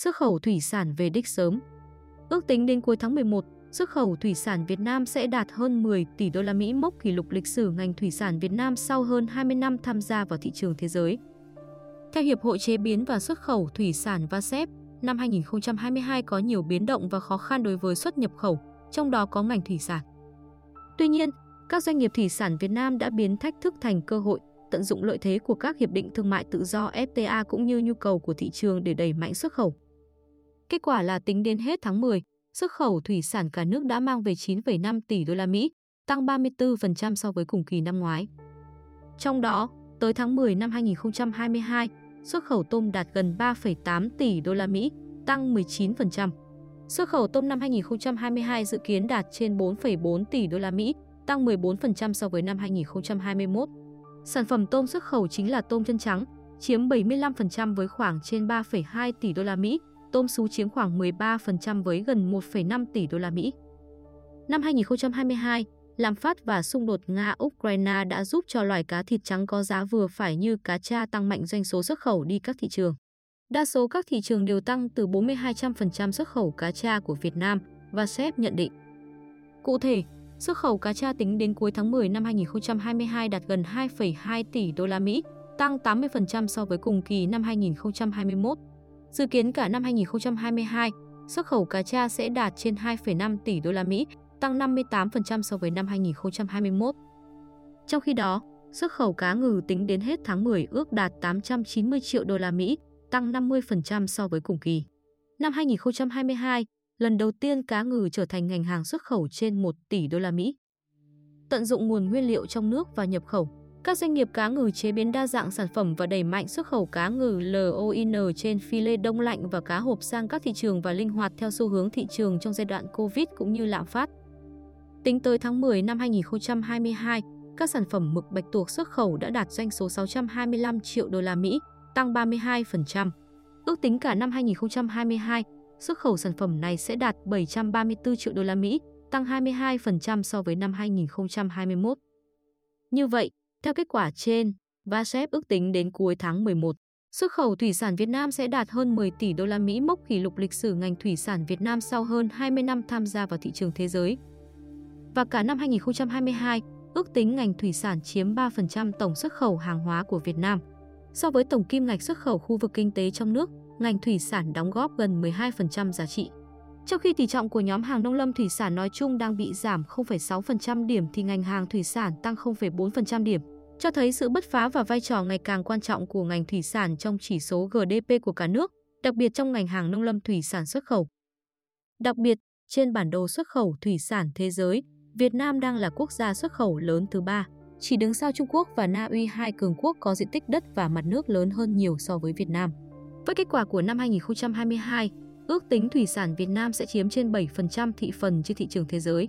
xuất khẩu thủy sản về đích sớm. Ước tính đến cuối tháng 11, xuất khẩu thủy sản Việt Nam sẽ đạt hơn 10 tỷ đô la Mỹ mốc kỷ lục lịch sử ngành thủy sản Việt Nam sau hơn 20 năm tham gia vào thị trường thế giới. Theo Hiệp hội Chế biến và Xuất khẩu Thủy sản VASEP, năm 2022 có nhiều biến động và khó khăn đối với xuất nhập khẩu, trong đó có ngành thủy sản. Tuy nhiên, các doanh nghiệp thủy sản Việt Nam đã biến thách thức thành cơ hội, tận dụng lợi thế của các hiệp định thương mại tự do FTA cũng như nhu cầu của thị trường để đẩy mạnh xuất khẩu. Kết quả là tính đến hết tháng 10, xuất khẩu thủy sản cả nước đã mang về 9,5 tỷ đô la Mỹ, tăng 34% so với cùng kỳ năm ngoái. Trong đó, tới tháng 10 năm 2022, xuất khẩu tôm đạt gần 3,8 tỷ đô la Mỹ, tăng 19%. Xuất khẩu tôm năm 2022 dự kiến đạt trên 4,4 tỷ đô la Mỹ, tăng 14% so với năm 2021. Sản phẩm tôm xuất khẩu chính là tôm chân trắng, chiếm 75% với khoảng trên 3,2 tỷ đô la Mỹ, tôm sú chiếm khoảng 13% với gần 1,5 tỷ đô la Mỹ. Năm 2022, lạm phát và xung đột Nga-Ukraine đã giúp cho loài cá thịt trắng có giá vừa phải như cá tra tăng mạnh doanh số xuất khẩu đi các thị trường. Đa số các thị trường đều tăng từ 40-200% xuất khẩu cá tra của Việt Nam và SEP nhận định. Cụ thể, xuất khẩu cá tra tính đến cuối tháng 10 năm 2022 đạt gần 2,2 tỷ đô la Mỹ, tăng 80% so với cùng kỳ năm 2021. Dự kiến cả năm 2022, xuất khẩu cá tra sẽ đạt trên 2,5 tỷ đô la Mỹ, tăng 58% so với năm 2021. Trong khi đó, xuất khẩu cá ngừ tính đến hết tháng 10 ước đạt 890 triệu đô la Mỹ, tăng 50% so với cùng kỳ. Năm 2022, lần đầu tiên cá ngừ trở thành ngành hàng xuất khẩu trên 1 tỷ đô la Mỹ. Tận dụng nguồn nguyên liệu trong nước và nhập khẩu, các doanh nghiệp cá ngừ chế biến đa dạng sản phẩm và đẩy mạnh xuất khẩu cá ngừ LOIN trên phi lê đông lạnh và cá hộp sang các thị trường và linh hoạt theo xu hướng thị trường trong giai đoạn Covid cũng như lạm phát. Tính tới tháng 10 năm 2022, các sản phẩm mực bạch tuộc xuất khẩu đã đạt doanh số 625 triệu đô la Mỹ, tăng 32%. Ước tính cả năm 2022, xuất khẩu sản phẩm này sẽ đạt 734 triệu đô la Mỹ, tăng 22% so với năm 2021. Như vậy, theo kết quả trên, VASEP ước tính đến cuối tháng 11, xuất khẩu thủy sản Việt Nam sẽ đạt hơn 10 tỷ đô la Mỹ mốc kỷ lục lịch sử ngành thủy sản Việt Nam sau hơn 20 năm tham gia vào thị trường thế giới. Và cả năm 2022, ước tính ngành thủy sản chiếm 3% tổng xuất khẩu hàng hóa của Việt Nam. So với tổng kim ngạch xuất khẩu khu vực kinh tế trong nước, ngành thủy sản đóng góp gần 12% giá trị. Trong khi tỷ trọng của nhóm hàng nông lâm thủy sản nói chung đang bị giảm 0,6% điểm thì ngành hàng thủy sản tăng 0,4% điểm, cho thấy sự bứt phá và vai trò ngày càng quan trọng của ngành thủy sản trong chỉ số GDP của cả nước, đặc biệt trong ngành hàng nông lâm thủy sản xuất khẩu. Đặc biệt, trên bản đồ xuất khẩu thủy sản thế giới, Việt Nam đang là quốc gia xuất khẩu lớn thứ ba, chỉ đứng sau Trung Quốc và Na Uy hai cường quốc có diện tích đất và mặt nước lớn hơn nhiều so với Việt Nam. Với kết quả của năm 2022, ước tính thủy sản Việt Nam sẽ chiếm trên 7% thị phần trên thị trường thế giới.